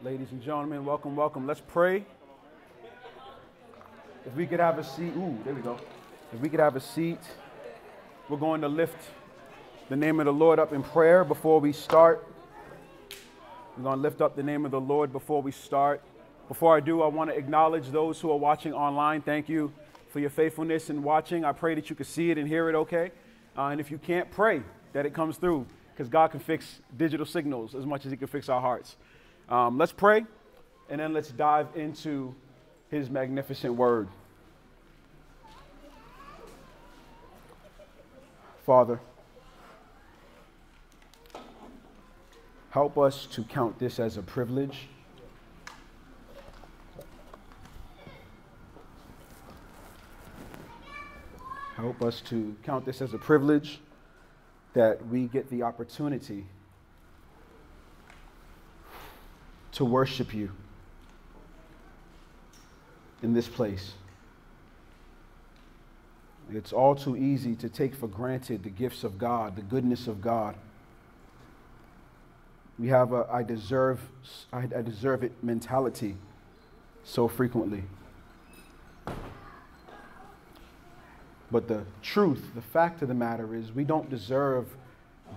Ladies and gentlemen, welcome, welcome. Let's pray. If we could have a seat, ooh, there we go. If we could have a seat, we're going to lift the name of the Lord up in prayer before we start. We're going to lift up the name of the Lord before we start. Before I do, I want to acknowledge those who are watching online. Thank you for your faithfulness in watching. I pray that you can see it and hear it okay. Uh, and if you can't, pray that it comes through because God can fix digital signals as much as He can fix our hearts. Um, let's pray, and then let's dive into His magnificent word. Father, help us to count this as a privilege. Help us to count this as a privilege that we get the opportunity to worship you in this place. It's all too easy to take for granted the gifts of God, the goodness of God. We have a I deserve, I, I deserve it mentality so frequently. But the truth, the fact of the matter is, we don't deserve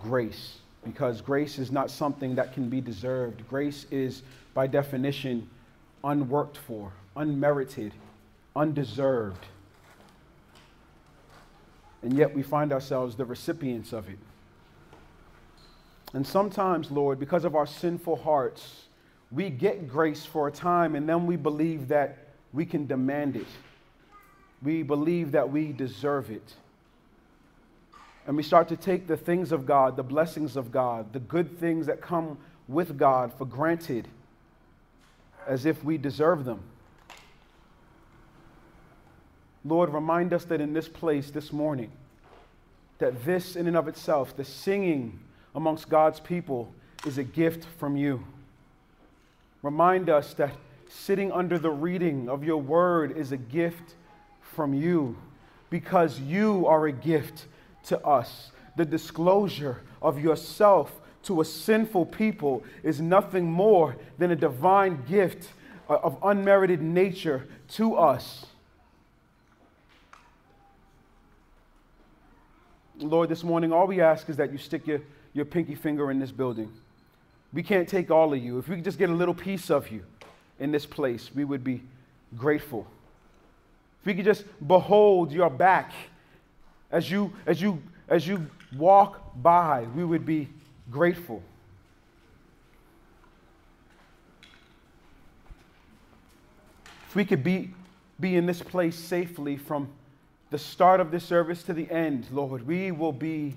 grace because grace is not something that can be deserved. Grace is, by definition, unworked for, unmerited, undeserved. And yet we find ourselves the recipients of it. And sometimes, Lord, because of our sinful hearts, we get grace for a time and then we believe that we can demand it. We believe that we deserve it. And we start to take the things of God, the blessings of God, the good things that come with God for granted as if we deserve them. Lord, remind us that in this place this morning, that this in and of itself, the singing amongst God's people, is a gift from you. Remind us that sitting under the reading of your word is a gift from you because you are a gift to us. The disclosure of yourself to a sinful people is nothing more than a divine gift uh, of unmerited nature to us. Lord, this morning, all we ask is that you stick your, your pinky finger in this building. We can't take all of you. If we could just get a little piece of you in this place, we would be grateful. If we could just behold your back as you, as you, as you walk by, we would be grateful. If we could be, be in this place safely from the start of this service to the end, Lord, we will be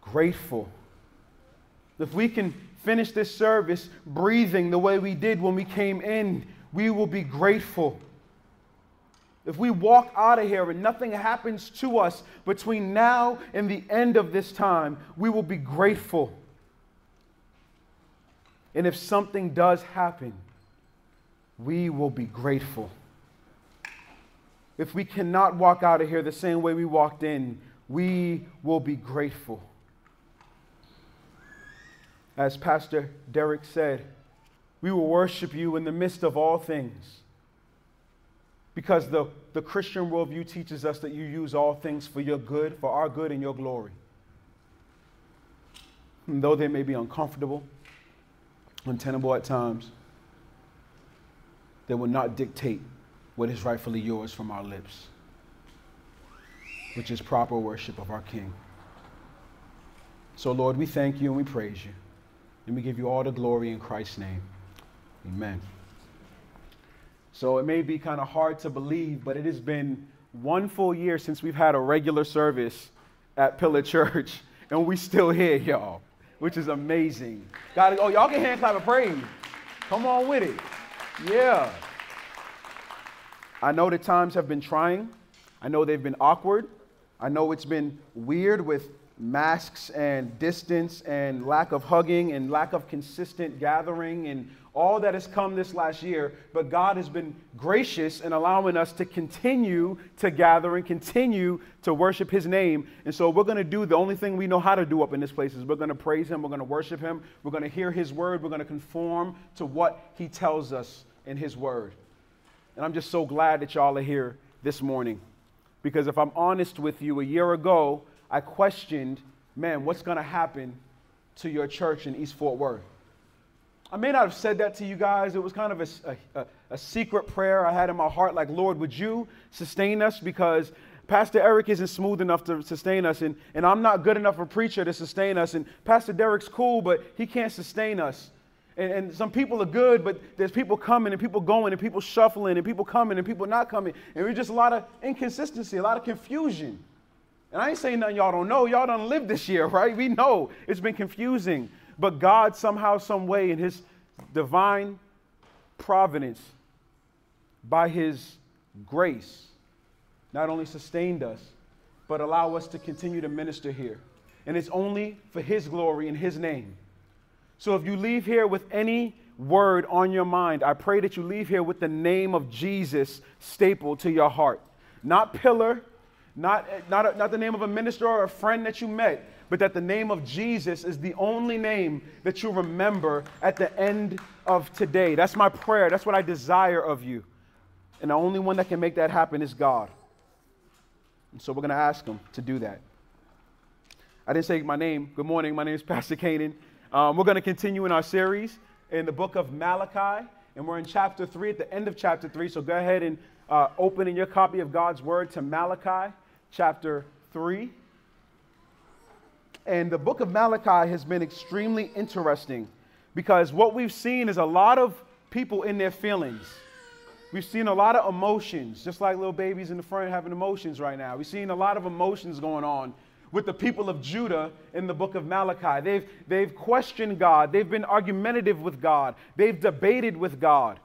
grateful. If we can finish this service breathing the way we did when we came in, we will be grateful. If we walk out of here and nothing happens to us between now and the end of this time, we will be grateful. And if something does happen, we will be grateful. If we cannot walk out of here the same way we walked in, we will be grateful. As Pastor Derek said, we will worship you in the midst of all things. Because the, the Christian worldview teaches us that you use all things for your good, for our good and your glory. And though they may be uncomfortable, untenable at times, they will not dictate what is rightfully yours from our lips, which is proper worship of our King. So, Lord, we thank you and we praise you. And we give you all the glory in Christ's name. Amen. So it may be kind of hard to believe, but it has been one full year since we've had a regular service at Pillar Church, and we still here, y'all, which is amazing. God, oh, y'all can hand clap and praise. Come on with it. Yeah. I know the times have been trying. I know they've been awkward. I know it's been weird with masks and distance and lack of hugging and lack of consistent gathering and all that has come this last year, but God has been gracious in allowing us to continue to gather and continue to worship His name. And so we're going to do the only thing we know how to do up in this place is we're going to praise Him, we're going to worship Him, we're going to hear His word, we're going to conform to what He tells us in His word. And I'm just so glad that y'all are here this morning. Because if I'm honest with you, a year ago, I questioned, man, what's going to happen to your church in East Fort Worth? I may not have said that to you guys. It was kind of a, a, a, secret prayer I had in my heart like, Lord, would you sustain us? Because Pastor Eric isn't smooth enough to sustain us, and, and I'm not good enough a preacher to sustain us. And Pastor Derek's cool, but he can't sustain us. And, and some people are good, but there's people coming and people going and people shuffling and people coming and people not coming. And there's just a lot of inconsistency, a lot of confusion. And I ain't saying nothing y'all don't know. Y'all don't live this year, right? We know it's been confusing. But God, somehow, some way, in His divine providence, by His grace, not only sustained us, but allow us to continue to minister here. And it's only for His glory and His name. So if you leave here with any word on your mind, I pray that you leave here with the name of Jesus stapled to your heart. Not pillar, not, not, not the name of a minister or a friend that you met, but that the name of Jesus is the only name that you remember at the end of today. That's my prayer. That's what I desire of you. And the only one that can make that happen is God. And so we're going to ask him to do that. I didn't say my name. Good morning. My name is Pastor Canaan. Um, we're going to continue in our series in the book of Malachi, and we're in chapter 3, at the end of chapter 3. So go ahead and uh, open in your copy of God's Word to Malachi chapter 3. And the book of Malachi has been extremely interesting because what we've seen is a lot of people in their feelings. We've seen a lot of emotions, just like little babies in the front having emotions right now. We've seen a lot of emotions going on with the people of Judah in the book of Malachi. They've, they've questioned God, they've been argumentative with God, they've debated with God.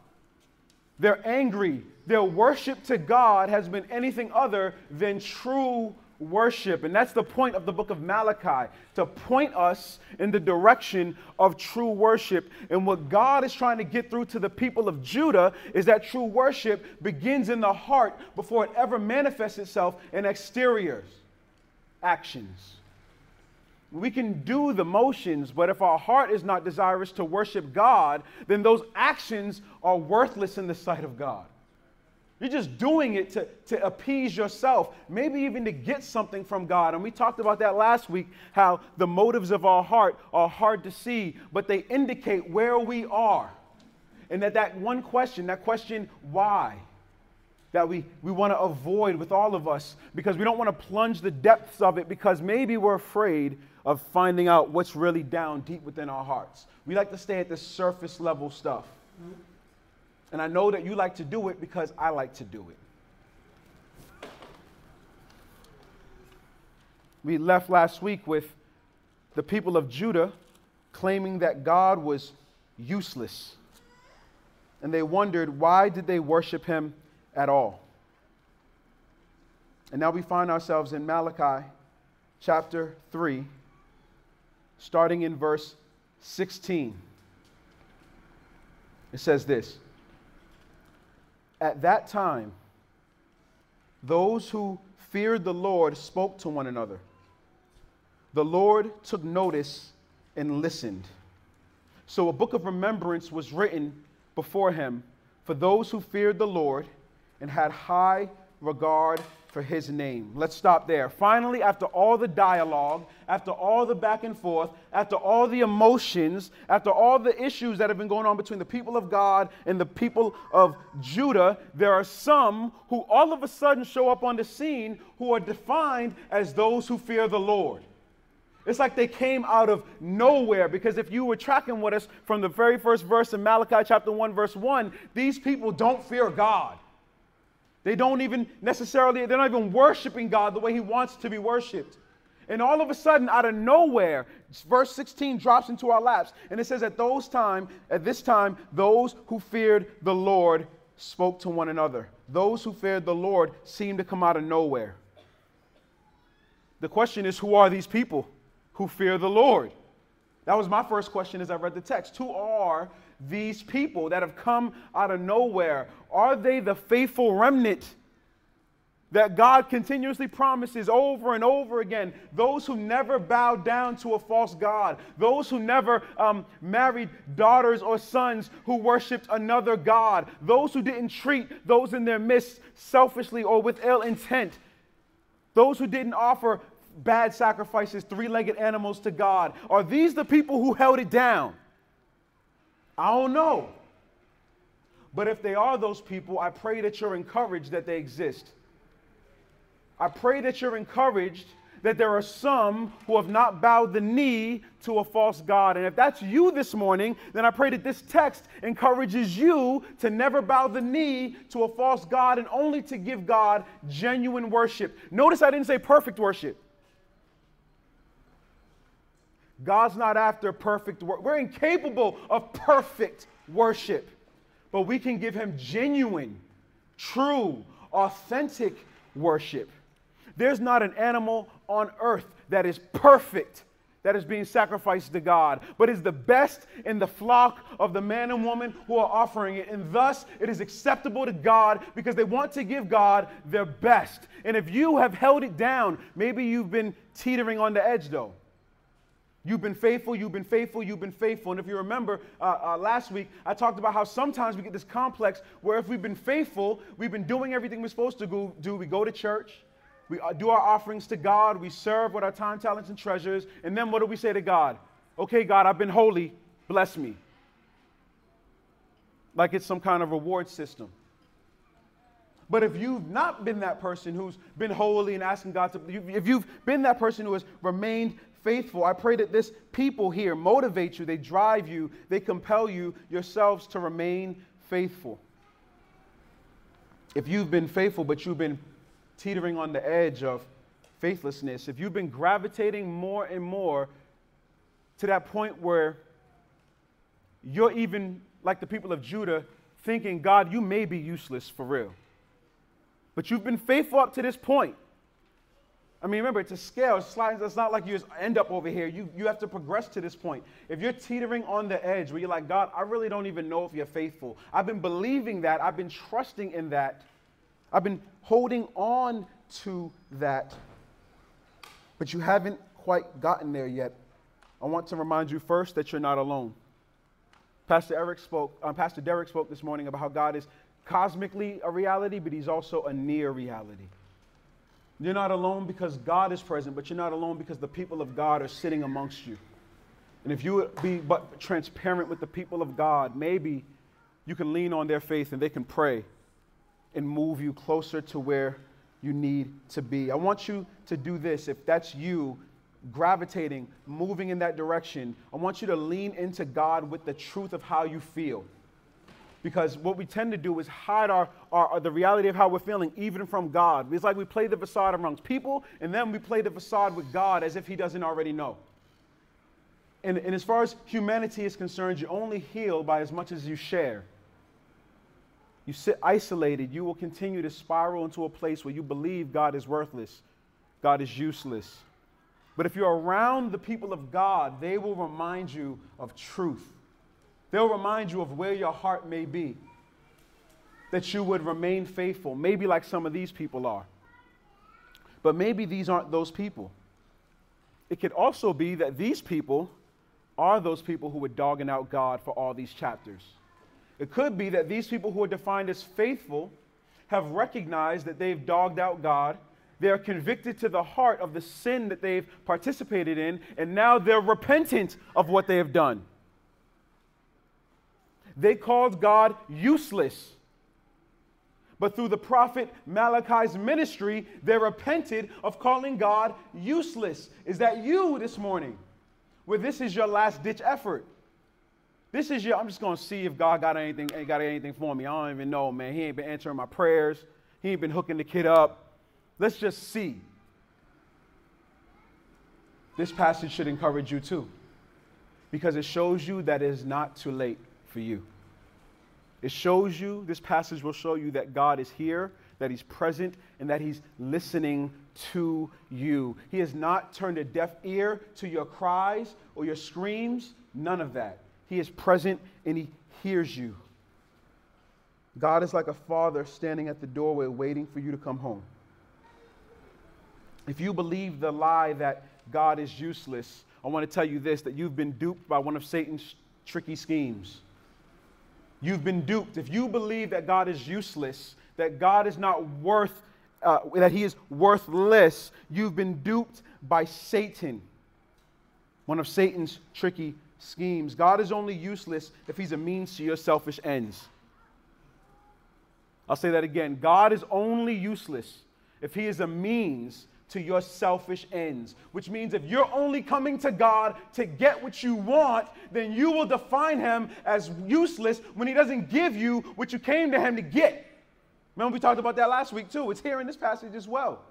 They're angry. Their worship to God has been anything other than true worship. And that's the point of the book of Malachi to point us in the direction of true worship. And what God is trying to get through to the people of Judah is that true worship begins in the heart before it ever manifests itself in exteriors, actions. We can do the motions, but if our heart is not desirous to worship God, then those actions are worthless in the sight of God. You're just doing it to, to appease yourself, maybe even to get something from God. And we talked about that last week how the motives of our heart are hard to see, but they indicate where we are. And that that one question, that question, why, that we, we want to avoid with all of us because we don't want to plunge the depths of it because maybe we're afraid of finding out what's really down deep within our hearts. We like to stay at the surface level stuff. And I know that you like to do it because I like to do it. We left last week with the people of Judah claiming that God was useless. And they wondered why did they worship him at all? And now we find ourselves in Malachi chapter 3 starting in verse 16. It says this at that time, those who feared the Lord spoke to one another. The Lord took notice and listened. So a book of remembrance was written before him for those who feared the Lord and had high regard for his name. Let's stop there. Finally, after all the dialogue, after all the back and forth, after all the emotions, after all the issues that have been going on between the people of God and the people of Judah, there are some who all of a sudden show up on the scene who are defined as those who fear the Lord. It's like they came out of nowhere because if you were tracking with us from the very first verse in Malachi chapter 1, verse 1, these people don't fear God. They don't even necessarily, they're not even worshiping God the way He wants to be worshiped. And all of a sudden, out of nowhere, verse 16 drops into our laps. And it says, At those time, at this time, those who feared the Lord spoke to one another. Those who feared the Lord seemed to come out of nowhere. The question is, who are these people who fear the Lord? That was my first question as I read the text. Who are these people that have come out of nowhere? Are they the faithful remnant? that God continuously promises over and over again. Those who never bowed down to a false God, those who never um, married daughters or sons who worshiped another God, those who didn't treat those in their midst selfishly or with ill intent, those who didn't offer bad sacrifices, three legged animals to God. Are these the people who held it down? I don't know. But if they are those people, I pray that you're encouraged that they exist. I pray that you're encouraged that there are some who have not bowed the knee to a false God. And if that's you this morning, then I pray that this text encourages you to never bow the knee to a false God and only to give God genuine worship. Notice I didn't say perfect worship. God's not after perfect work. We're incapable of perfect worship, but we can give Him genuine, true, authentic worship. There's not an animal on earth that is perfect that is being sacrificed to God, but is the best in the flock of the man and woman who are offering it. And thus, it is acceptable to God because they want to give God their best. And if you have held it down, maybe you've been teetering on the edge though. You've been faithful, you've been faithful, you've been faithful. And if you remember uh, uh, last week, I talked about how sometimes we get this complex where if we've been faithful, we've been doing everything we're supposed to go, do. We go to church, we uh, do our offerings to God. We serve with our time, talents, and treasures. And then what do we say to God? Okay, God, I've been holy. Bless me. Like it's some kind of reward system. But if you've not been that person who's been holy and asking God to, if you've been that person who has remained faithful, I pray that this people here motivate you, they drive you, they compel you yourselves to remain faithful. If you've been faithful, but you've been teetering on the edge of faithlessness, if you've been gravitating more and more to that point where you're even like the people of Judah thinking, God, you may be useless for real. But you've been faithful up to this point. I mean, remember, it's a scale. It's, it's not like you just end up over here. You, you have to progress to this point. If you're teetering on the edge where you're like, God, I really don't even know if you're faithful. I've been believing that. I've been trusting in that. I've been holding on to that, but you haven't quite gotten there yet. I want to remind you first that you're not alone. Pastor Eric spoke, uh, Pastor Derek spoke this morning about how God is cosmically a reality, but he's also a near reality. You're not alone because God is present, but you're not alone because the people of God are sitting amongst you. And if you would be but transparent with the people of God, maybe you can lean on their faith and they can pray and move you closer to where you need to be. I want you to do this. If that's you gravitating, moving in that direction, I want you to lean into God with the truth of how you feel. Because what we tend to do is hide our, our, the reality of how we're feeling, even from God. It's like we play the facade amongst people, and then we play the facade with God as if He doesn't already know. And, and as far as humanity is concerned, you only heal by as much as you share you sit isolated, you will continue to spiral into a place where you believe God is worthless, God is useless. But if you're around the people of God, they will remind you of truth. They'll remind you of where your heart may be, that you would remain faithful, maybe like some of these people are. But maybe these aren't those people. It could also be that these people are those people who were dogging out God for all these chapters. It could be that these people who are defined as faithful have recognized that they've dogged out God. They are convicted to the heart of the sin that they've participated in, and now they're repentant of what they have done. They called God useless. But through the prophet Malachi's ministry, they repented of calling God useless. Is that you this morning? Where this is your last ditch effort? This is your, I'm just gonna see if God got anything, ain't got anything for me. I don't even know, man. He ain't been answering my prayers. He ain't been hooking the kid up. Let's just see. This passage should encourage you too, because it shows you that it is not too late for you. It shows you, this passage will show you that God is here, that He's present, and that He's listening to you. He has not turned a deaf ear to your cries or your screams, none of that. He is present and He hears you. God is like a father standing at the doorway waiting for you to come home. If you believe the lie that God is useless, I want to tell you this that you've been duped by one of Satan's tricky schemes. You've been duped. If you believe that God is useless, that God is not worth, uh, that He is worthless, you've been duped by Satan, one of Satan's tricky schemes. God is only useless if He's a means to your selfish ends. I'll say that again. God is only useless if He is a means to your selfish ends, which means if you're only coming to God to get what you want, then you will define Him as useless when He doesn't give you what you came to Him to get. Remember, we talked about that last week too. It's here in this passage as well.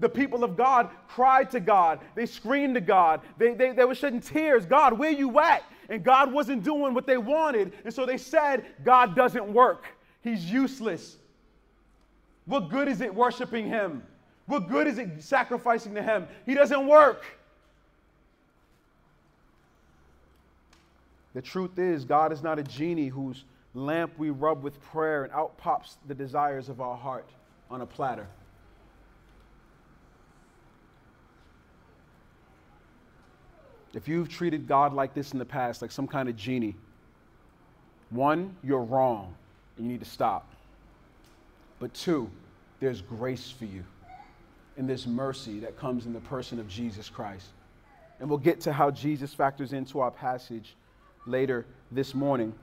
The people of God cried to God. They screamed to God. They, they, they were shedding tears. God, where you at? And God wasn't doing what they wanted. And so they said, God doesn't work. He's useless. What good is it worshiping Him? What good is it sacrificing to Him? He doesn't work. The truth is, God is not a genie whose lamp we rub with prayer and out pops the desires of our heart on a platter. If you've treated God like this in the past, like some kind of genie, one, you're wrong and you need to stop. But two, there's grace for you and this mercy that comes in the person of Jesus Christ. And we'll get to how Jesus factors into our passage later this morning.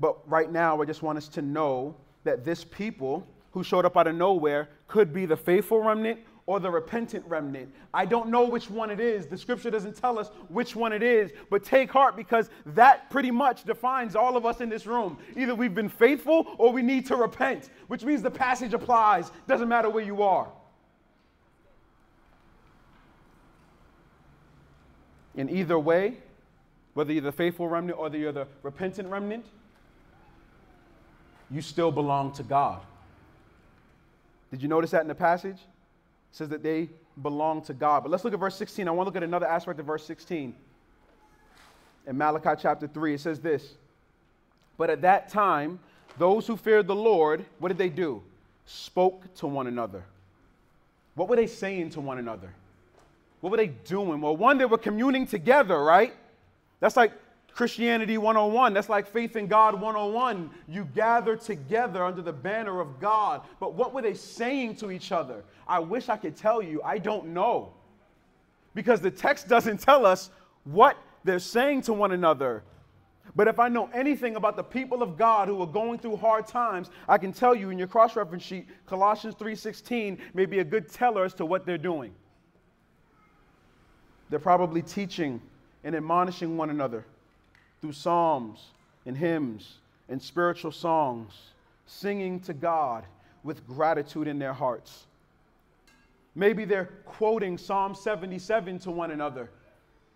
But right now, I just want us to know that this people who showed up out of nowhere could be the faithful remnant or the repentant remnant. I don't know which one it is. The scripture doesn't tell us which one it is, but take heart because that pretty much defines all of us in this room. Either we've been faithful or we need to repent, which means the passage applies. Doesn't matter where you are. In either way, whether you're the faithful remnant or you're the repentant remnant, you still belong to God. Did you notice that in the passage? It says that they belong to God. But let's look at verse 16. I want to look at another aspect of verse 16. In Malachi chapter 3, it says this But at that time, those who feared the Lord, what did they do? Spoke to one another. What were they saying to one another? What were they doing? Well, one, they were communing together, right? That's like Christianity 101. That's like faith in God 101. You gather together under the banner of God. But what were they saying to each other? I wish I could tell you. I don't know. Because the text doesn't tell us what they're saying to one another. But if I know anything about the people of God who are going through hard times, I can tell you in your cross-reference sheet, Colossians 3:16 may be a good teller as to what they're doing. They're probably teaching and admonishing one another through psalms and hymns and spiritual songs, singing to God with gratitude in their hearts. Maybe they're quoting Psalm 77 to one another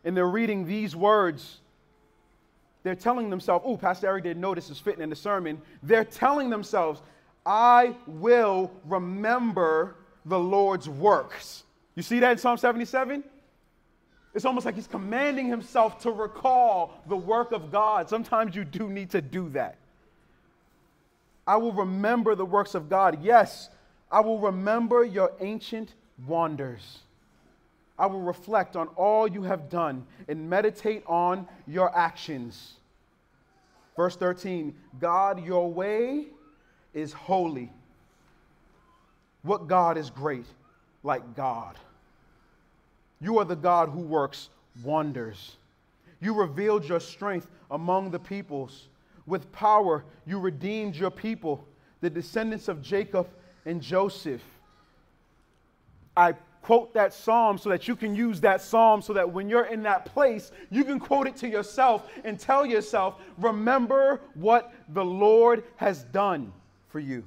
and they're reading these words. They're telling themselves, oh, Pastor Eric didn't know this is fitting in the sermon. They're telling themselves, I will remember the Lord's works. You see that in Psalm 77? It's almost like he's commanding himself to recall the work of God. Sometimes you do need to do that. I will remember the works of God. Yes, I will remember your ancient wonders. I will reflect on all you have done and meditate on your actions. Verse 13 God, your way is holy. What God is great like God? You are the God who works wonders. You revealed your strength among the peoples. With power, you redeemed your people, the descendants of Jacob and Joseph. I quote that psalm so that you can use that psalm so that when you're in that place, you can quote it to yourself and tell yourself, remember what the Lord has done for you.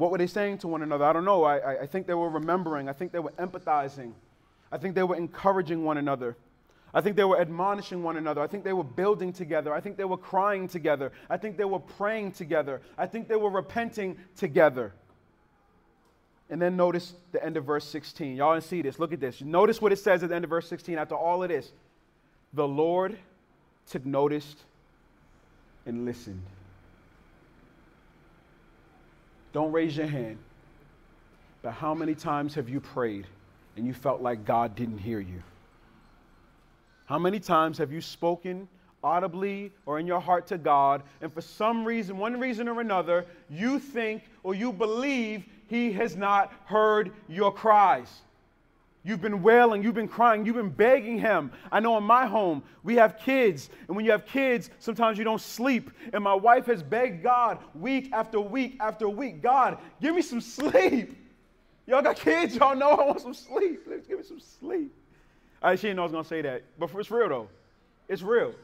What were they saying to one another? I don't know. I, I think they were remembering. I think they were empathizing. I think they were encouraging one another. I think they were admonishing one another. I think they were building together. I think they were crying together. I think they were praying together. I think they were repenting together. And then notice the end of verse 16. Y'all see this. Look at this. Notice what it says at the end of verse 16 after all of this. The Lord took notice and listened. Don't raise your hand, but how many times have you prayed and you felt like God didn't hear you? How many times have you spoken audibly or in your heart to God, and for some reason, one reason or another, you think or you believe He has not heard your cries? You've been wailing, you've been crying, you've been begging him. I know in my home, we have kids, and when you have kids, sometimes you don't sleep. And my wife has begged God week after week after week God, give me some sleep. Y'all got kids, y'all know I want some sleep. Let's give me some sleep. I, she didn't know I was to say that, but it's real though. It's real.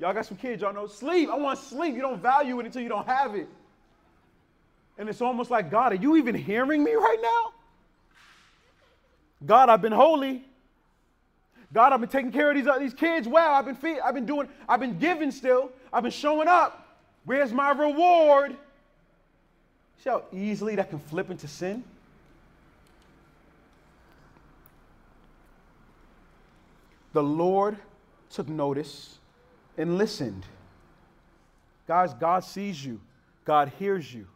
Y'all got some kids, y'all know sleep. I want sleep. You don't value it until you don't have it. And it's almost like, God, are you even hearing me right now? God, I've been holy. God, I've been taking care of these, uh, these kids well. I've been, feed, I've been doing, I've been giving still. I've been showing up. Where's my reward? See how easily that can flip into sin? The Lord took notice and listened. Guys, God sees you, God hears you.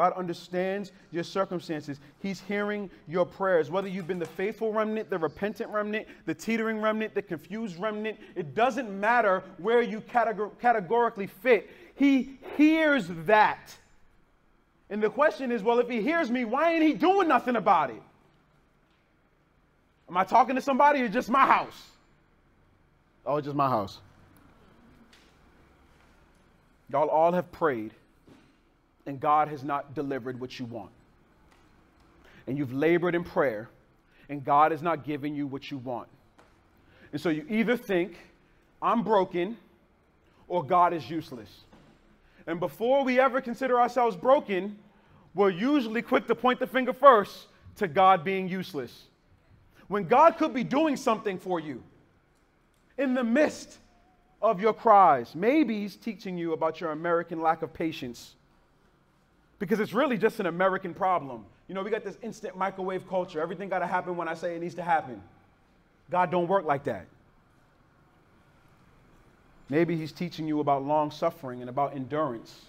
God understands your circumstances. He's hearing your prayers. Whether you've been the faithful remnant, the repentant remnant, the teetering remnant, the confused remnant, it doesn't matter where you categor- categorically fit. He hears that. And the question is well, if He hears me, why ain't He doing nothing about it? Am I talking to somebody or just my house? Oh, just my house. Y'all all have prayed and God has not delivered what you want. And you've labored in prayer, and God has not given you what you want. And so you either think, I'm broken, or God is useless. And before we ever consider ourselves broken, we're usually quick to point the finger first to God being useless. When God could be doing something for you in the midst of your cries. Maybe He's teaching you about your American lack of patience because it's really just an American problem. You know, we got this instant microwave culture. Everything got to happen when I say it needs to happen. God don't work like that. Maybe he's teaching you about long suffering and about endurance.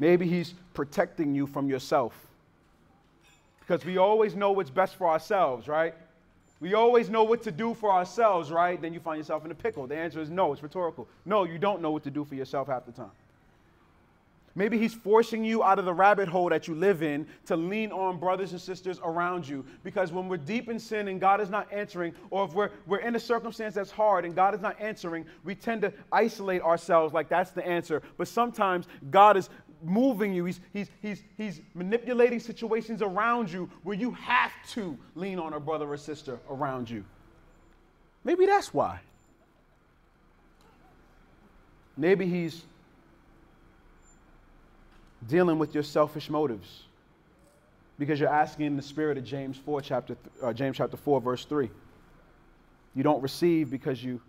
Maybe he's protecting you from yourself. Because we always know what's best for ourselves, right? We always know what to do for ourselves, right? Then you find yourself in a pickle. The answer is no, it's rhetorical. No, you don't know what to do for yourself half the time. Maybe he's forcing you out of the rabbit hole that you live in to lean on brothers and sisters around you. Because when we're deep in sin and God is not answering, or if we're, we're in a circumstance that's hard and God is not answering, we tend to isolate ourselves like that's the answer. But sometimes God is moving you, he's, he's, he's, he's manipulating situations around you where you have to lean on a brother or sister around you. Maybe that's why. Maybe he's dealing with your selfish motives because you're asking in the spirit of James 4 chapter uh, James chapter 4 verse 3. You don't receive because you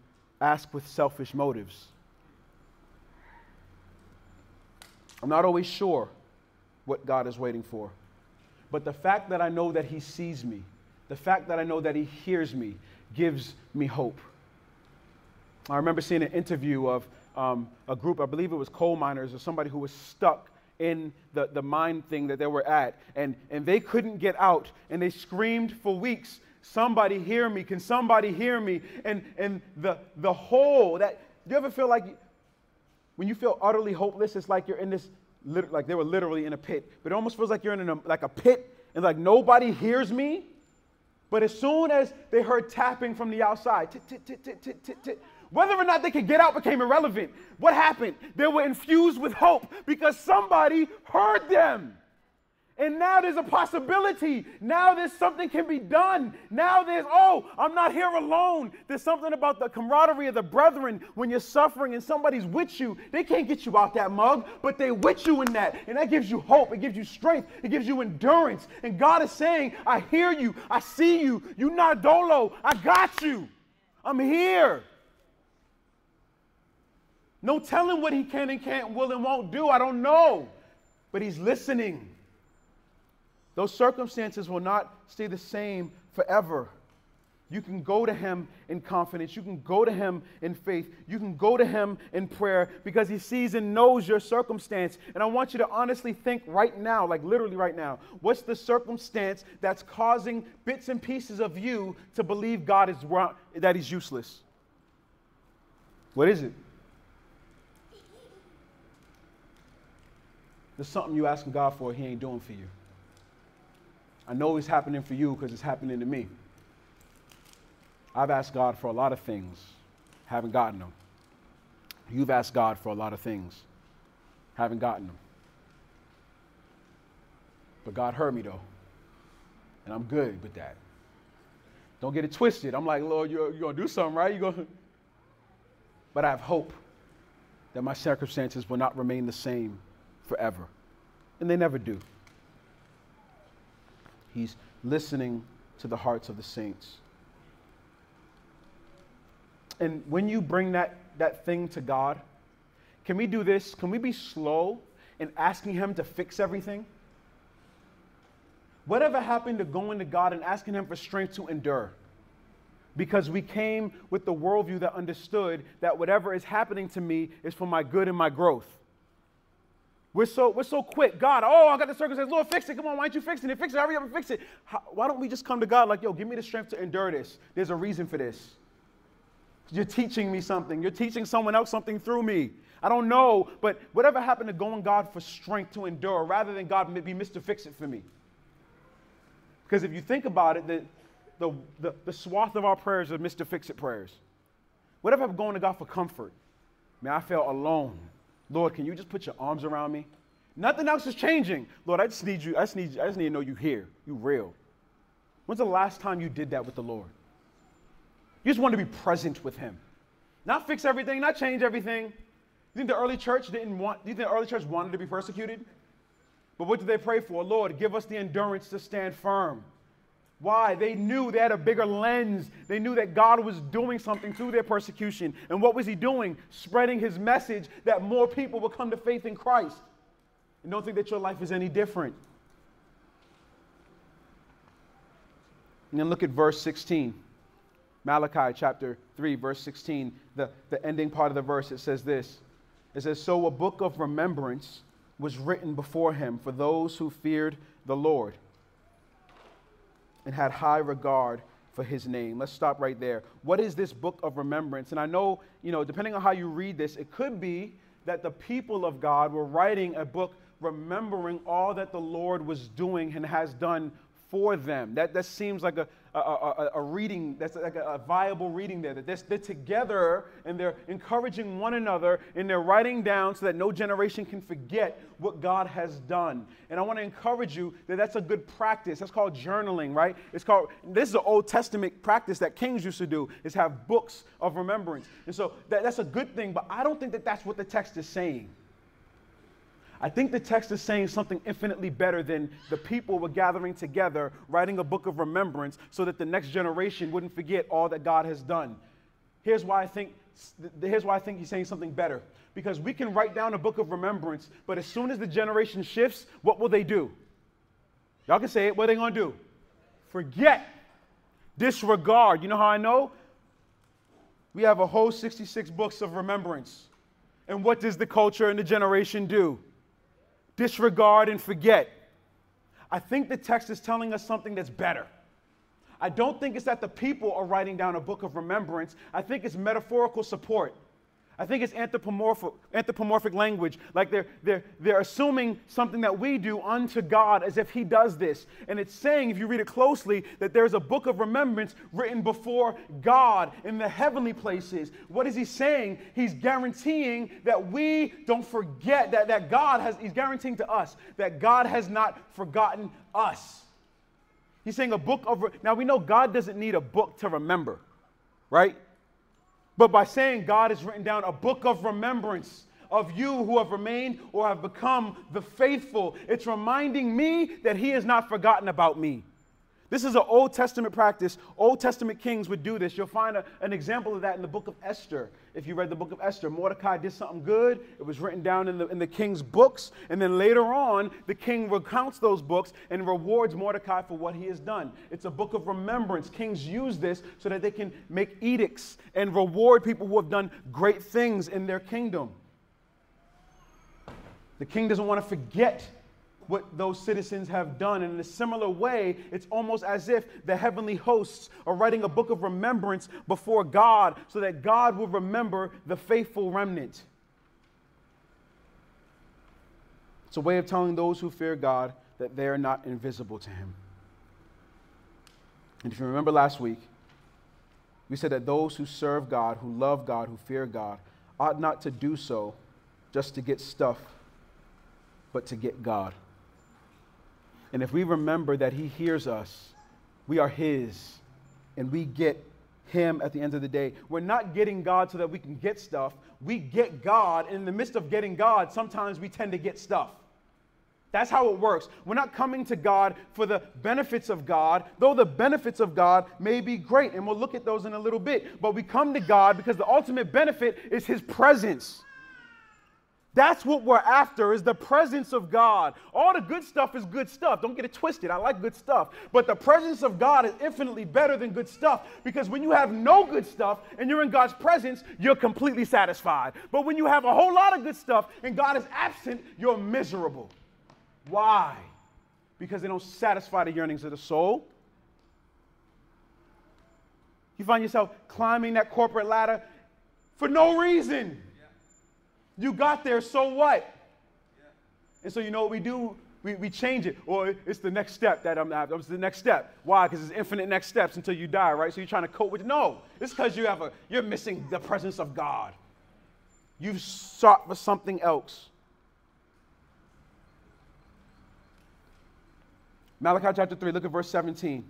ask with selfish motives. I'm not always sure what God is waiting for. But the fact that I know that he sees me, the fact that I know that he hears me gives me hope. I remember seeing an interview of um, a group, I believe it was coal miners or somebody who was stuck in the, the mine thing that they were at. And, and they couldn't get out. And they screamed for weeks, Somebody hear me. Can somebody hear me? And, and the, the hole that, do you ever feel like when you feel utterly hopeless, it's like you're in this, like they were literally in a pit. But it almost feels like you're in a, like a pit and like nobody hears me. But as soon as they heard tapping from the outside, whether or not they could get out became irrelevant. What happened? They were infused with hope because somebody heard them. And now there's a possibility. Now there's something can be done. Now there's, oh, I'm not here alone. There's something about the camaraderie of the brethren when you're suffering and somebody's with you. They can't get you out that mug, but they with you in that. And that gives you hope. It gives you strength. It gives you endurance. And God is saying, I hear you. I see you. You're not dolo. I got you. I'm here. No telling what he can and can't, will and won't do. I don't know. But he's listening. Those circumstances will not stay the same forever. You can go to him in confidence. You can go to him in faith. You can go to him in prayer because he sees and knows your circumstance. And I want you to honestly think right now, like literally right now, what's the circumstance that's causing bits and pieces of you to believe God is wrong, that he's useless? What is it? There's something you asking God for he ain't doing for you. I know it's happening for you because it's happening to me. I've asked God for a lot of things, haven't gotten them. You've asked God for a lot of things, haven't gotten them. But God heard me though, and I'm good with that. Don't get it twisted. I'm like, Lord, you're, you're going to do something, right? You're gonna... But I have hope that my circumstances will not remain the same forever. And they never do. He's listening to the hearts of the saints. And when you bring that, that thing to God, can we do this? Can we be slow in asking Him to fix everything? Whatever happened to going to God and asking Him for strength to endure? Because we came with the worldview that understood that whatever is happening to me is for my good and my growth. We're so, we're so quick. God, oh, I got the circumstance. Lord, fix it. Come on, why aren't you fixing it? Fix it. Hurry up and fix it. How, why don't we just come to God like, yo, give me the strength to endure this? There's a reason for this. You're teaching me something. You're teaching someone else something through me. I don't know, but whatever happened to going God for strength to endure rather than God be Mr. Fix It for me? Because if you think about it, the, the, the, the swath of our prayers are Mr. Fix It prayers. Whatever I'm going to God for comfort, man, I felt alone. Lord, can you just put your arms around me? Nothing else is changing. Lord, I just need you. I just need, I just need to know you here. You real. When's the last time you did that with the Lord? You just want to be present with Him. Not fix everything, not change everything. You think the early church didn't want, you think the early church wanted to be persecuted? But what did they pray for? Lord, give us the endurance to stand firm. Why? They knew they had a bigger lens. They knew that God was doing something through their persecution. And what was He doing? Spreading His message that more people will come to faith in Christ. And don't think that your life is any different. And then look at verse 16. Malachi chapter 3, verse 16, the, the ending part of the verse, it says this. It says, So a book of remembrance was written before him for those who feared the Lord and had high regard for his name. Let's stop right there. What is this book of remembrance? And I know, you know, depending on how you read this, it could be that the people of God were writing a book remembering all that the Lord was doing and has done for them. That, that seems like a, a, a, a reading, that's like a, viable reading there. That they're, they're together and they're encouraging one another and they're writing down so that no generation can forget what God has done. And I want to encourage you that that's a good practice. That's called journaling, right? It's called, this is an Old Testament practice that kings used to do, is have books of remembrance. And so that, that's a good thing, but I don't think that that's what the text is saying. I think the text is saying something infinitely better than the people were gathering together, writing a book of remembrance so that the next generation wouldn't forget all that God has done. Here's why I think, here's why I think he's saying something better. Because we can write down a book of remembrance, but as soon as the generation shifts, what will they do? Y'all can say it. What are they to do? Forget. Disregard. You know how I know? We have a whole 66 books of remembrance. And what does the culture and the generation do? Disregard, and forget. I think the text is telling us something that's better. I don't think it's that the people are writing down a book of remembrance. I think it's metaphorical support. I think it's anthropomorphic, anthropomorphic language. Like they're, they're, they're assuming something that we do unto God as if He does this. And it's saying, if you read it closely, that there's a book of remembrance written before God in the heavenly places. What is He saying? He's guaranteeing that we don't forget, that, that God has, He's guaranteeing to us that God has not forgotten us. He's saying a book of, now we know God doesn't need a book to remember, right? But by saying God has written down a book of remembrance of you who have remained or have become the faithful, it's reminding me that He has not forgotten about me. This is an Old Testament practice. Old Testament kings would do this. You'll find a, an example of that in the book of Esther. If you read the book of Esther, Mordecai did something good. It was written down in the, in the king's books. And then later on, the king recounts those books and rewards Mordecai for what he has done. It's a book of remembrance. Kings use this so that they can make edicts and reward people who have done great things in their kingdom. The king doesn't want to forget what those citizens have done. And in a similar way, it's almost as if the heavenly hosts are writing a book of remembrance before God so that God will remember the faithful remnant. It's a way of telling those who fear God that they are not invisible to Him. And if you remember last week, we said that those who serve God, who love God, who fear God, ought not to do so just to get stuff, but to get God. And if we remember that He hears us, we are His, and we get Him at the end of the day. We're not getting God so that we can get stuff. We get God, and in the midst of getting God, sometimes we tend to get stuff. That's how it works. We're not coming to God for the benefits of God, though the benefits of God may be great, and we'll look at those in a little bit. But we come to God because the ultimate benefit is His presence. That's what we're after is the presence of God. All the good stuff is good stuff. Don't get it twisted. I like good stuff. But the presence of God is infinitely better than good stuff because when you have no good stuff and you're in God's presence, you're completely satisfied. But when you have a whole lot of good stuff and God is absent, you're miserable. Why? Because they don't satisfy the yearnings of the soul. You find yourself climbing that corporate ladder for no reason. You got there, so what? And so you know what we do? We, we change it, or it's the next step that I'm after. It's the next step. Why? Because there's infinite next steps until you die, right? So you're trying to cope with it. No, it's because you have a you're missing the presence of God. You've sought for something else. Malachi chapter 3, look at verse 17.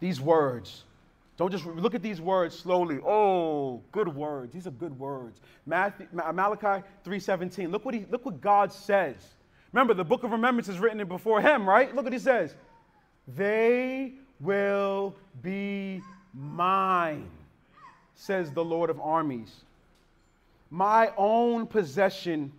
These words don't just look at these words slowly. Oh, good words. These are good words. Matthew, Malachi 3:17. Look what he look what God says. Remember, the book of remembrance is written before him, right? Look what he says. They will be mine, says the Lord of armies. My own possession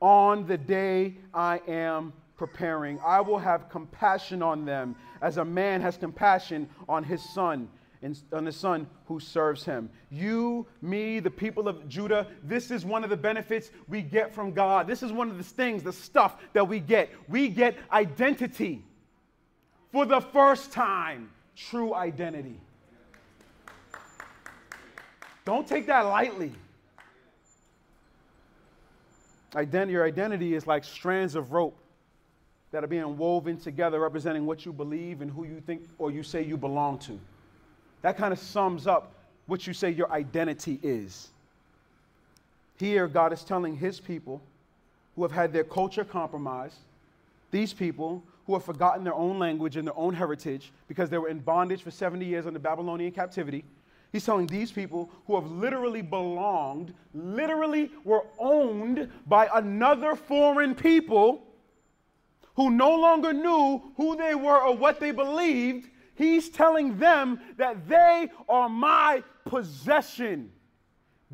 on the day I am preparing. I will have compassion on them as a man has compassion on his son and on the son who serves him. You, me, the people of Judah, this is one of the benefits we get from God. This is one of the things, the stuff that we get. We get identity. For the first time, true identity. Don't take that lightly. Ident- your identity is like strands of rope that are being woven together, representing what you believe and who you think or you say you belong to. That kind of sums up what you say your identity is. Here, God is telling his people who have had their culture compromised, these people who have forgotten their own language and their own heritage because they were in bondage for 70 years under Babylonian captivity. He's telling these people who have literally belonged, literally were owned by another foreign people who no longer knew who they were or what they believed, He's telling them that they are my possession.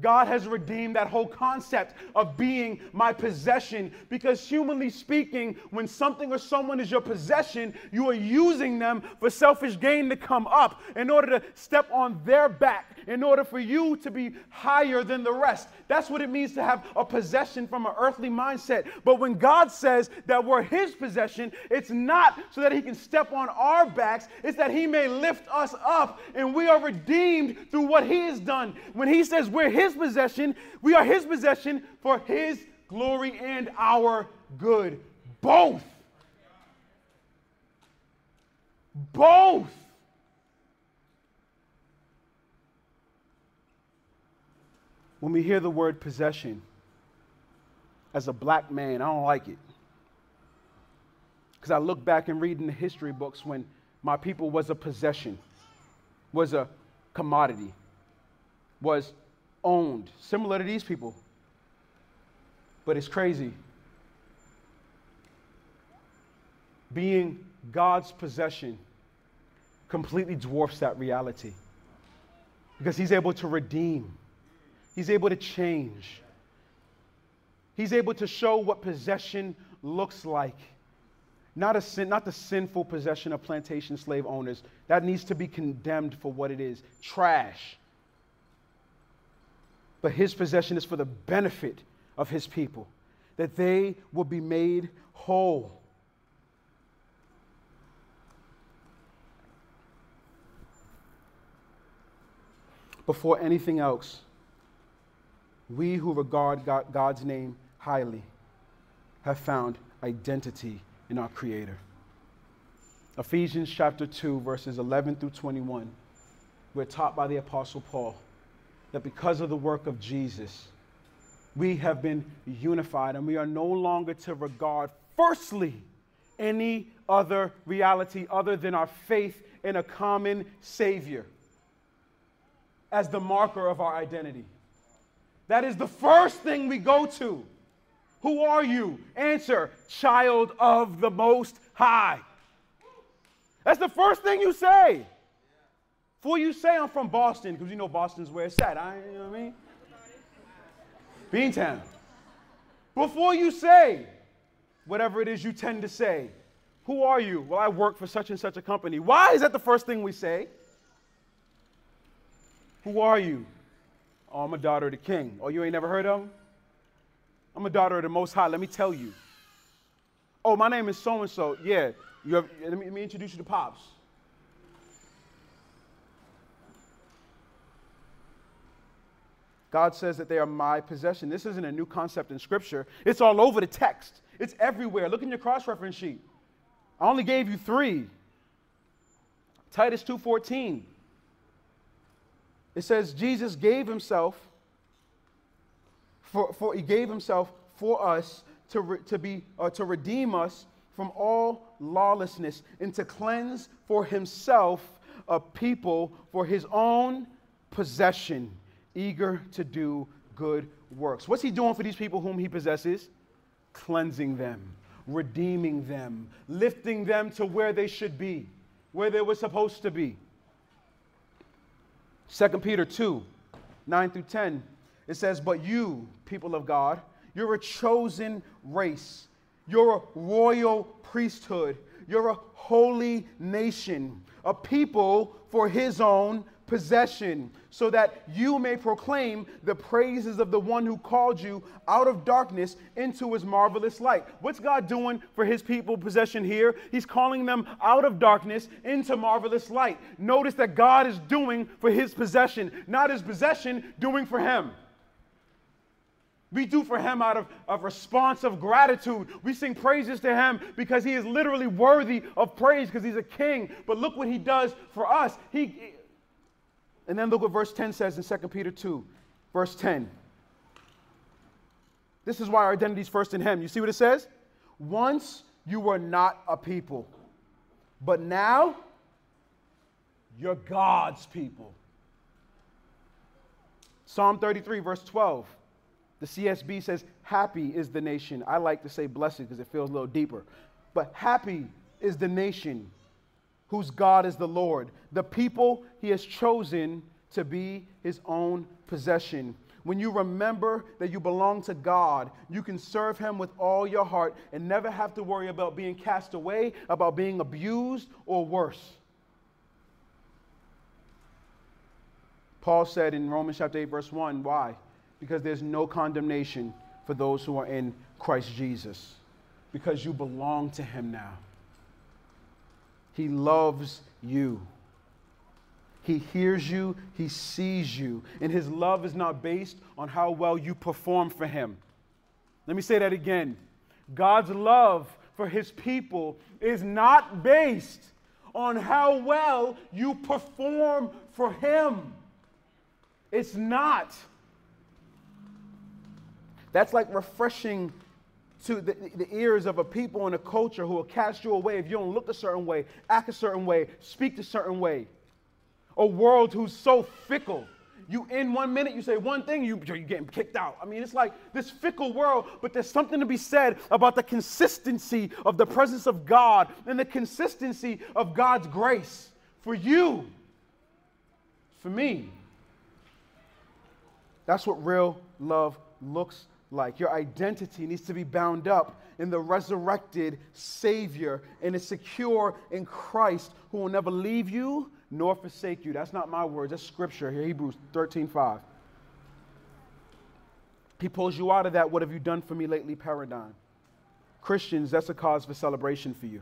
God has redeemed that whole concept of being my possession because, humanly speaking, when something or someone is your possession, you are using them for selfish gain to come up in order to step on their back, in order for you to be higher than the rest. That's what it means to have a possession from an earthly mindset. But when God says that we're His possession, it's not so that He can step on our backs, it's that He may lift us up and we are redeemed through what He has done. When He says we're His possession, we are His possession for His glory and our good. Both. Both. When we hear the word possession, as a black man, I don't like it. Because I look back and read in the history books when my people was a possession, was a commodity, was owned, similar to these people. But it's crazy. Being God's possession completely dwarfs that reality because he's able to redeem, he's able to change, he's able to show what possession looks like. Not, a sin, not the sinful possession of plantation slave owners. That needs to be condemned for what it is trash. But his possession is for the benefit of his people, that they will be made whole. before anything else, we who regard God, God's name highly have found identity in our Creator. Ephesians chapter 2, verses 11 through 21, we're taught by the Apostle Paul that because of the work of Jesus, we have been unified and we are no longer to regard, firstly, any other reality other than our faith in a common Savior as the marker of our identity. That is the first thing we go to. Who are you? Answer, child of the Most High. That's the first thing you say. Before you say I'm from Boston, because you know Boston's where it's at. I, you know what I mean? Beantown. Before you say whatever it is you tend to say, who are you? Well, I work for such and such a company. Why is that the first thing we say? Who are you? Oh, I'm a daughter of the king. Oh, you ain't never heard of him? I'm a daughter of the Most High. Let me tell you. Oh, my name is so and so. Yeah, you have, let, me, let me introduce you to Pops. God says that they are my possession. This isn't a new concept in Scripture. It's all over the text. It's everywhere. Look in your cross-reference sheet. I only gave you three. Titus 2:14. It says Jesus gave himself for, for he gave himself for us to, re, to be uh, to redeem us from all lawlessness and to cleanse for himself a people for his own possession, eager to do good works. What's he doing for these people whom he possesses? Cleansing them, redeeming them, lifting them to where they should be, where they were supposed to be. 2 Peter 2 9 through 10, it says, But you, people of God, you're a chosen race, you're a royal priesthood, you're a holy nation, a people for his own possession, so that you may proclaim the praises of the one who called you out of darkness into his marvelous light. What's God doing for his people possession here? He's calling them out of darkness into marvelous light. Notice that God is doing for his possession, not his possession doing for him. We do for him out of, of response of gratitude. We sing praises to him because he is literally worthy of praise because he's a king. But look what he does for us. He, and then look what verse 10 says in 2 Peter 2, verse 10. This is why our identity is first in Him. You see what it says? Once you were not a people, but now you're God's people. Psalm 33, verse 12. The CSB says, Happy is the nation. I like to say blessed because it feels a little deeper. But happy is the nation whose God is the Lord, the people he has chosen to be his own possession. When you remember that you belong to God, you can serve him with all your heart and never have to worry about being cast away, about being abused, or worse. Paul said in Romans chapter 8, verse 1, why? Because there's no condemnation for those who are in Christ Jesus, because you belong to him now. He loves you. He hears you, He sees you, and His love is not based on how well you perform for Him. Let me say that again. God's love for His people is not based on how well you perform for Him. It's not. That's like refreshing to the, the, ears of a people and a culture who will cast you away if you don't look a certain way, act a certain way, speak a certain way. A world who's so fickle. You in one minute you say one thing, you, you're getting kicked out. I mean, it's like this fickle world, but there's something to be said about the consistency of the presence of God and the consistency of God's grace for you, for me. That's what real love looks like. Your identity needs to be bound up in the resurrected Savior and is secure in Christ who will never leave you nor forsake you. That's not my words, that's scripture here, Hebrews 13 5. He pulls you out of that, what have you done for me lately paradigm. Christians, that's a cause for celebration for you.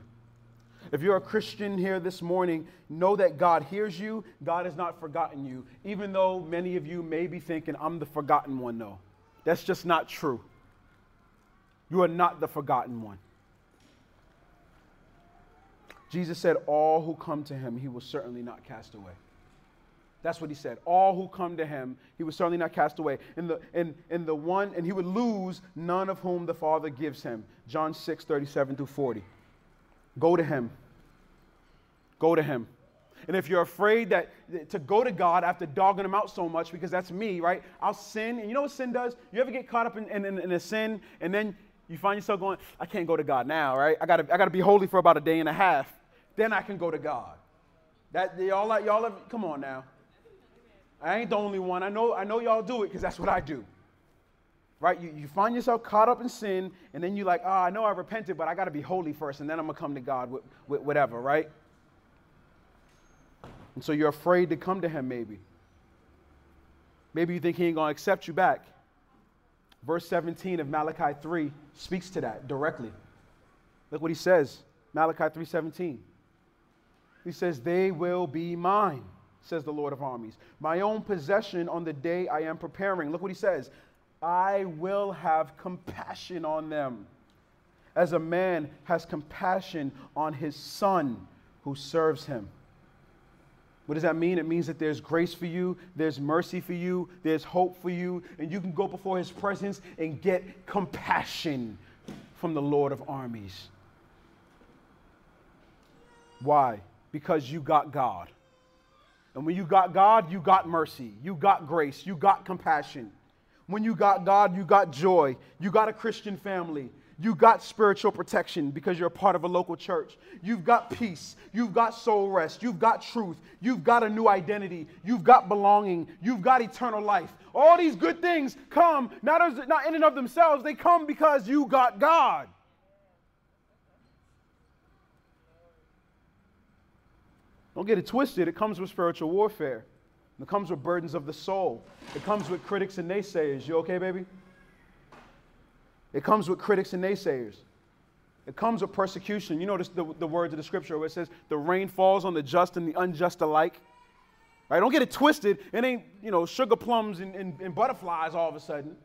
If you're a Christian here this morning, know that God hears you. God has not forgotten you, even though many of you may be thinking, I'm the forgotten one, though. That's just not true. You are not the forgotten one. Jesus said, All who come to him, he will certainly not cast away. That's what he said. All who come to him, he will certainly not cast away. And the, and, and the one, and he would lose none of whom the Father gives him. John 6, 37 through 40. Go to him. Go to him. And if you're afraid that to go to God after dogging him out so much, because that's me, right? I'll sin. And you know what sin does? You ever get caught up in, in, in a sin and then you find yourself going, I can't go to God now, right? I gotta, I gotta be holy for about a day and a half then I can go to God. That y'all like y'all have, come on now. I ain't the only one. I know I know y'all do it because that's what I do. Right? You, you find yourself caught up in sin, and then you're like, oh, I know I repented, but I got to be holy first, and then I'm to come to God with, with whatever, right? And so you're afraid to come to Him, maybe. Maybe you think He ain't to accept you back. Verse 17 of Malachi 3 speaks to that directly. Look what He says Malachi 3:17. He says, They will be mine, says the Lord of armies. My own possession on the day I am preparing. Look what he says I will have compassion on them, as a man has compassion on his son who serves him. What does that mean? It means that there's grace for you, there's mercy for you, there's hope for you, and you can go before his presence and get compassion from the Lord of armies. Why? because you got God. And when you got God, you got mercy, you got grace, you got compassion. When you got God, you got joy, you got a Christian family, you got spiritual protection because you're a part of a local church. You've got peace. You've got soul rest. You've got truth. You've got a new identity. You've got belonging. You've got eternal life. All these good things come not, as, not in and of themselves, they come because you got God. Don't get it twisted. It comes with spiritual warfare. It comes with burdens of the soul. It comes with critics and naysayers. You okay, baby? It comes with critics and naysayers. It comes with persecution. You notice the, the words of the scripture where it says, the rain falls on the just and the unjust alike. Right? Don't get it twisted. It ain't, you know, sugar plums and, and, and butterflies all of a sudden.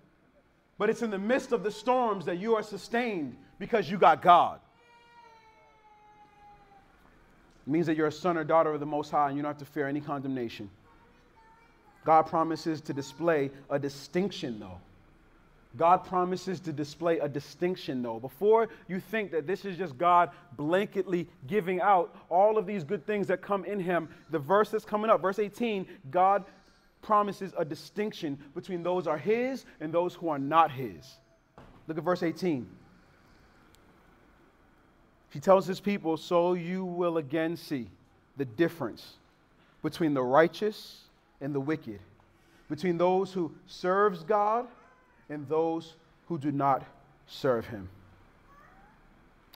But it's in the midst of the storms that you are sustained because you got God. It means that you're a son or daughter of the Most High and you don't have to fear any condemnation. God promises to display a distinction, though. God promises to display a distinction, though. Before you think that this is just God blanketly giving out all of these good things that come in Him, the verse that's coming up, verse 18, God promises a distinction between those who are His and those who are not His. Look at verse 18. He tells his people, So you will again see the difference between the righteous and the wicked, between those who serves God and those who do not serve him.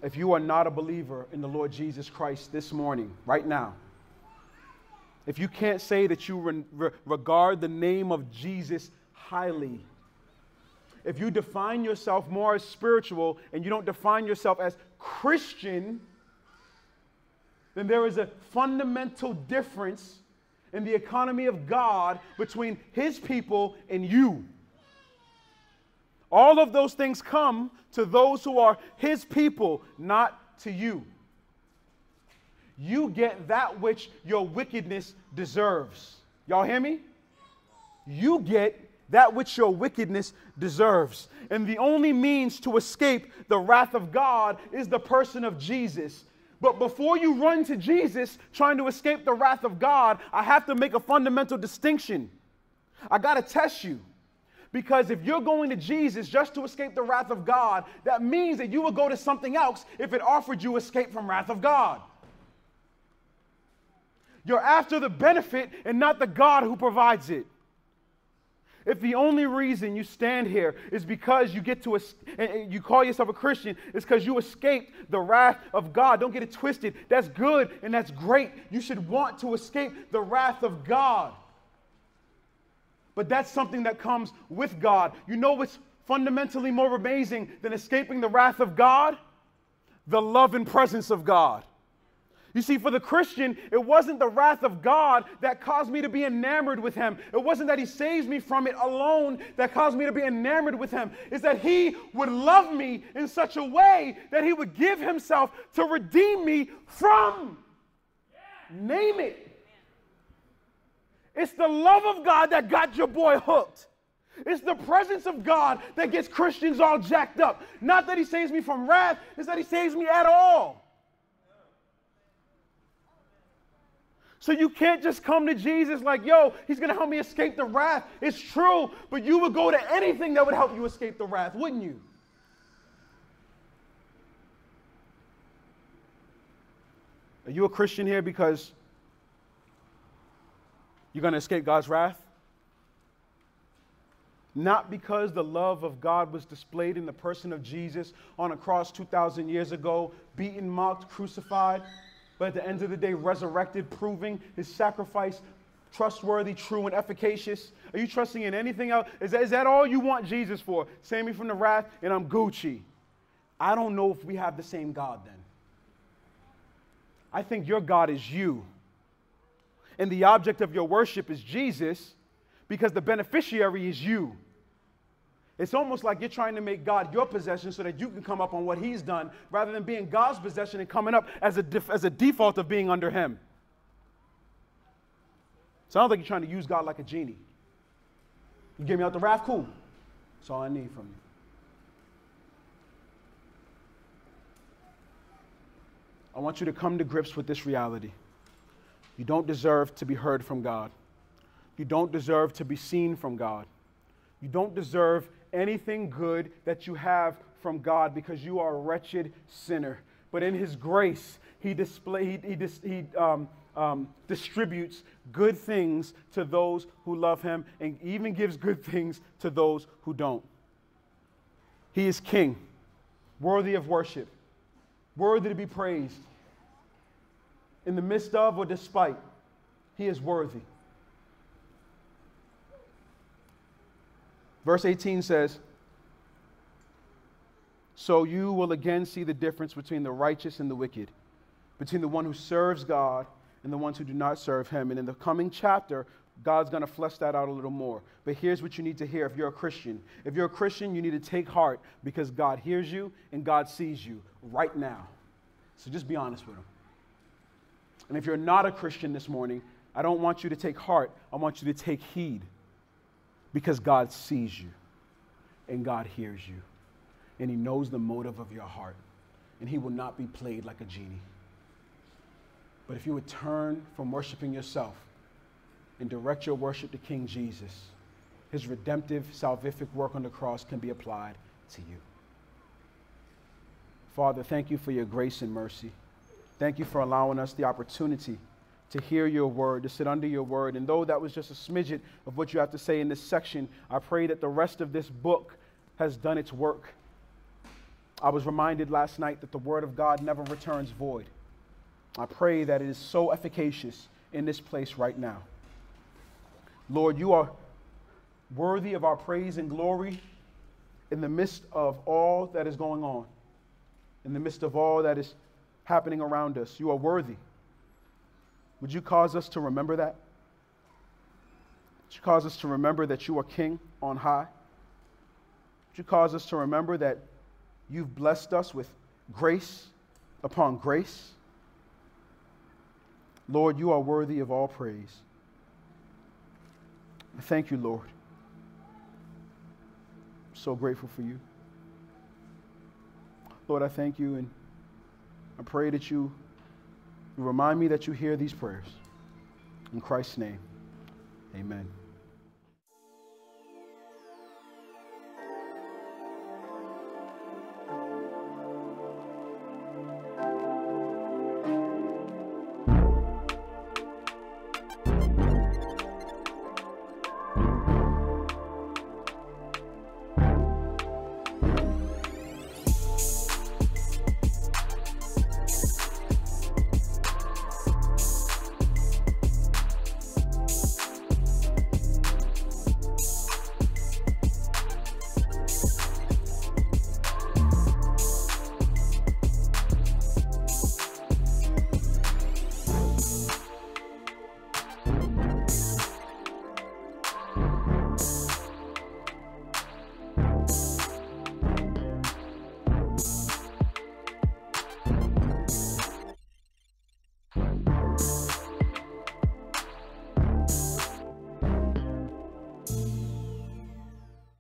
If you are not a believer in the Lord Jesus Christ this morning, right now, if you can't say that you re- regard the name of Jesus highly, if you define yourself more as spiritual and you don't define yourself as Christian, then there is a fundamental difference in the economy of God between His people and you. All of those things come to those who are His people, not to you. You get that which your wickedness deserves. Y'all hear me? You get that which your wickedness deserves. And the only means to escape the wrath of God is the person of Jesus. But before you run to Jesus trying to escape the wrath of God, I have to make a fundamental distinction. I got to test you. Because if you're going to Jesus just to escape the wrath of God, that means that you will go to something else if it offered you escape from wrath of God. You're after the benefit and not the God who provides it. If the only reason you stand here is because you get to you call yourself a Christian, is because you escaped the wrath of God. Don't get it twisted. That's good and that's great. You should want to escape the wrath of God. But that's something that comes with God. You know what's fundamentally more amazing than escaping the wrath of God? The love and presence of God. You see, for the Christian, it wasn't the wrath of God that caused me to be enamored with Him. It wasn't that He saves me from it alone that caused me to be enamored with Him. It's that He would love me in such a way that He would give Himself to redeem me from. Name it. It's the love of God that got your boy hooked. It's the presence of God that gets Christians all jacked up. Not that He saves me from wrath, it's that He saves me at all. So you can't just come to Jesus like, yo, he's going to help me escape the wrath. It's true, but you would go to anything that would help you escape the wrath, wouldn't you? Are you a Christian here because you're going to escape God's wrath? Not because the love of God was displayed in the person of Jesus on a cross 2,000 years ago, beaten, mocked, crucified but at the end of the day, resurrected, proving his sacrifice trustworthy, true, and efficacious? Are you trusting in anything else? Is that, is that all you want Jesus for? Save me from the wrath, and I'm Gucci. I don't know if we have the same God then. I think your God is you. And the object of your worship is Jesus because the beneficiary is you. It's almost like you're trying to make God your possession so that you can come up on what He's done rather than being God's possession and coming up as a, def- as a default of being under Him. Sounds like you're trying to use God like a genie. You get me out the wrath, cool. That's all I need from you. I want you to come to grips with this reality. You don't deserve to be heard from God. You don't deserve to be seen from God. You don't deserve anything good that you have from God because you are a wretched sinner. But in His grace, He, display, he, he, he um, um, distributes good things to those who love Him and even gives good things to those who don't. He is King, worthy of worship, worthy to be praised. In the midst of or despite, He is worthy. Verse 18 says, So you will again see the difference between the righteous and the wicked, between the one who serves God and the ones who do not serve him. And in the coming chapter, God's going to flesh that out a little more. But here's what you need to hear if you're a Christian. If you're a Christian, you need to take heart because God hears you and God sees you right now. So just be honest with Him. And if you're not a Christian this morning, I don't want you to take heart, I want you to take heed because God sees you and God hears you and He knows the motive of your heart and He will not be played like a genie. But if you would turn from worshiping yourself and direct your worship to King Jesus, His redemptive, salvific work on the cross can be applied to you. Father, thank you for your grace and mercy. Thank you for allowing us the opportunity to hear your word, to sit under your word. And though that was just a smidget of what you have to say in this section, I pray that the rest of this book has done its work. I was reminded last night that the word of God never returns void. I pray that it is so efficacious in this place right now. Lord, you are worthy of our praise and glory in the midst of all that is going on, in the midst of all that is happening around us. You are worthy. Would you cause us to remember that? Would you cause us to remember that you are King on high? Would you cause us to remember that you've blessed us with grace upon grace? Lord, you are worthy of all praise. I thank you, Lord. I'm so grateful for you. Lord, I thank you and I pray that you Remind me that you hear these prayers. In Christ's name, amen.